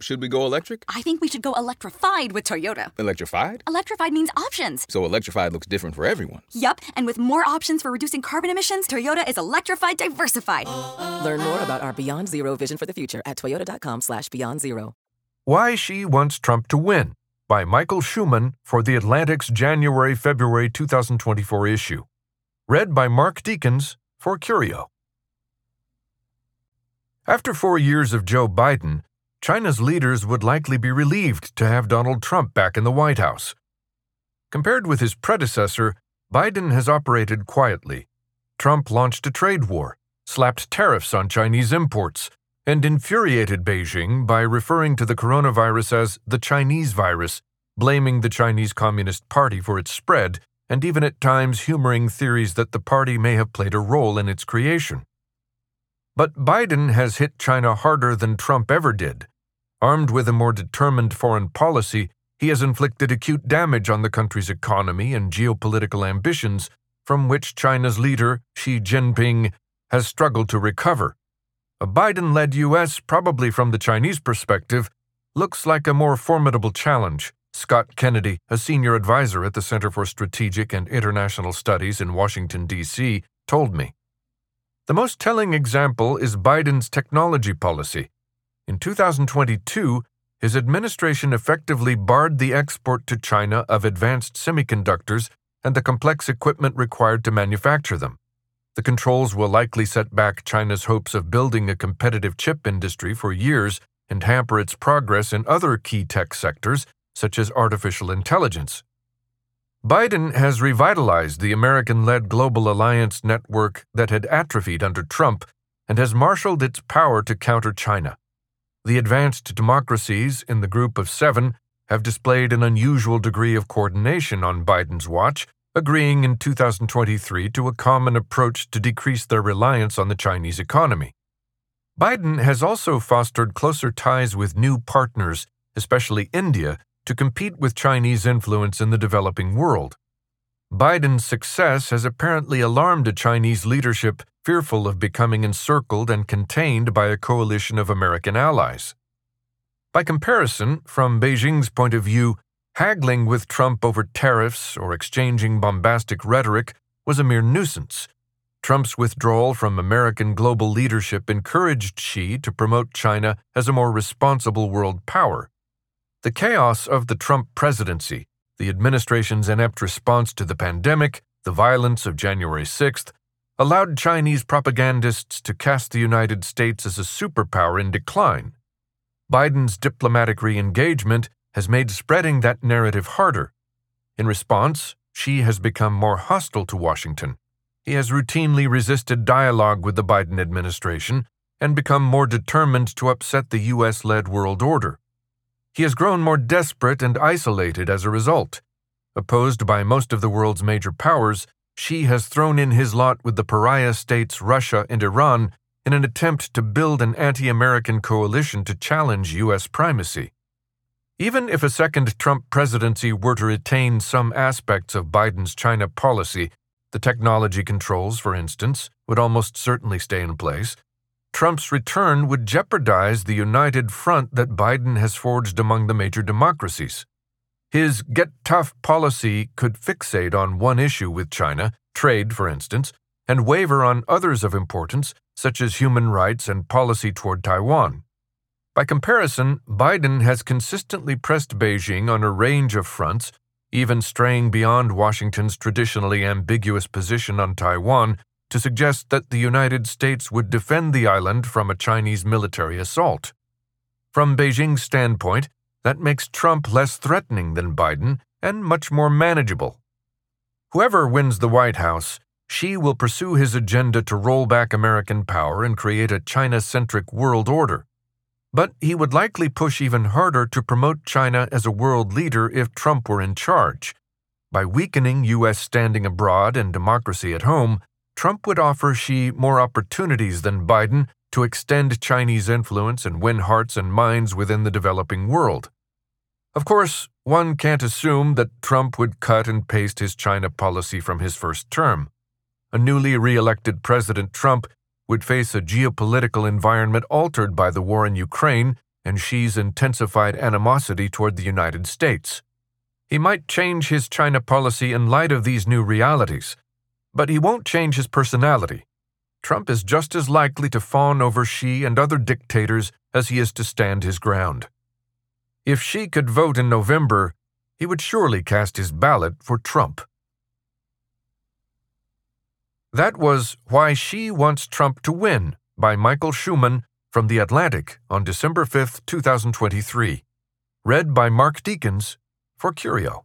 Should we go electric? I think we should go electrified with Toyota. Electrified? Electrified means options. So electrified looks different for everyone. Yup, and with more options for reducing carbon emissions, Toyota is electrified diversified. Learn more about our Beyond Zero vision for the future at toyota.com slash beyond zero. Why Xi Wants Trump to Win by Michael Schuman for The Atlantic's January-February 2024 issue. Read by Mark Deakins for Curio. After four years of Joe Biden, China's leaders would likely be relieved to have Donald Trump back in the White House. Compared with his predecessor, Biden has operated quietly. Trump launched a trade war, slapped tariffs on Chinese imports, and infuriated Beijing by referring to the coronavirus as the Chinese virus, blaming the Chinese Communist Party for its spread, and even at times humoring theories that the party may have played a role in its creation. But Biden has hit China harder than Trump ever did. Armed with a more determined foreign policy, he has inflicted acute damage on the country's economy and geopolitical ambitions, from which China's leader, Xi Jinping, has struggled to recover. A Biden led U.S., probably from the Chinese perspective, looks like a more formidable challenge, Scott Kennedy, a senior advisor at the Center for Strategic and International Studies in Washington, D.C., told me. The most telling example is Biden's technology policy. In 2022, his administration effectively barred the export to China of advanced semiconductors and the complex equipment required to manufacture them. The controls will likely set back China's hopes of building a competitive chip industry for years and hamper its progress in other key tech sectors, such as artificial intelligence. Biden has revitalized the American led global alliance network that had atrophied under Trump and has marshaled its power to counter China. The advanced democracies in the Group of Seven have displayed an unusual degree of coordination on Biden's watch agreeing in 2023 to a common approach to decrease their reliance on the Chinese economy. Biden has also fostered closer ties with new partners, especially India, to compete with Chinese influence in the developing world. Biden's success has apparently alarmed a Chinese leadership fearful of becoming encircled and contained by a coalition of American allies. By comparison, from Beijing's point of view, Haggling with Trump over tariffs or exchanging bombastic rhetoric was a mere nuisance. Trump's withdrawal from American global leadership encouraged Xi to promote China as a more responsible world power. The chaos of the Trump presidency, the administration's inept response to the pandemic, the violence of January 6th, allowed Chinese propagandists to cast the United States as a superpower in decline. Biden's diplomatic re engagement has made spreading that narrative harder. In response, Xi has become more hostile to Washington. He has routinely resisted dialogue with the Biden administration and become more determined to upset the U.S. led world order. He has grown more desperate and isolated as a result. Opposed by most of the world's major powers, Xi has thrown in his lot with the pariah states Russia and Iran in an attempt to build an anti American coalition to challenge U.S. primacy. Even if a second Trump presidency were to retain some aspects of Biden's China policy, the technology controls, for instance, would almost certainly stay in place. Trump's return would jeopardize the united front that Biden has forged among the major democracies. His get tough policy could fixate on one issue with China, trade, for instance, and waver on others of importance, such as human rights and policy toward Taiwan. By comparison, Biden has consistently pressed Beijing on a range of fronts, even straying beyond Washington's traditionally ambiguous position on Taiwan to suggest that the United States would defend the island from a Chinese military assault. From Beijing's standpoint, that makes Trump less threatening than Biden and much more manageable. Whoever wins the White House, Xi will pursue his agenda to roll back American power and create a China centric world order. But he would likely push even harder to promote China as a world leader if Trump were in charge. By weakening U.S. standing abroad and democracy at home, Trump would offer Xi more opportunities than Biden to extend Chinese influence and win hearts and minds within the developing world. Of course, one can't assume that Trump would cut and paste his China policy from his first term. A newly re elected President Trump would face a geopolitical environment altered by the war in Ukraine and Xi's intensified animosity toward the United States. He might change his China policy in light of these new realities, but he won't change his personality. Trump is just as likely to fawn over Xi and other dictators as he is to stand his ground. If Xi could vote in November, he would surely cast his ballot for Trump. That was Why Xi Wants Trump to Win by Michael Schuman from The Atlantic on December 5, 2023. Read by Mark Deakins for Curio.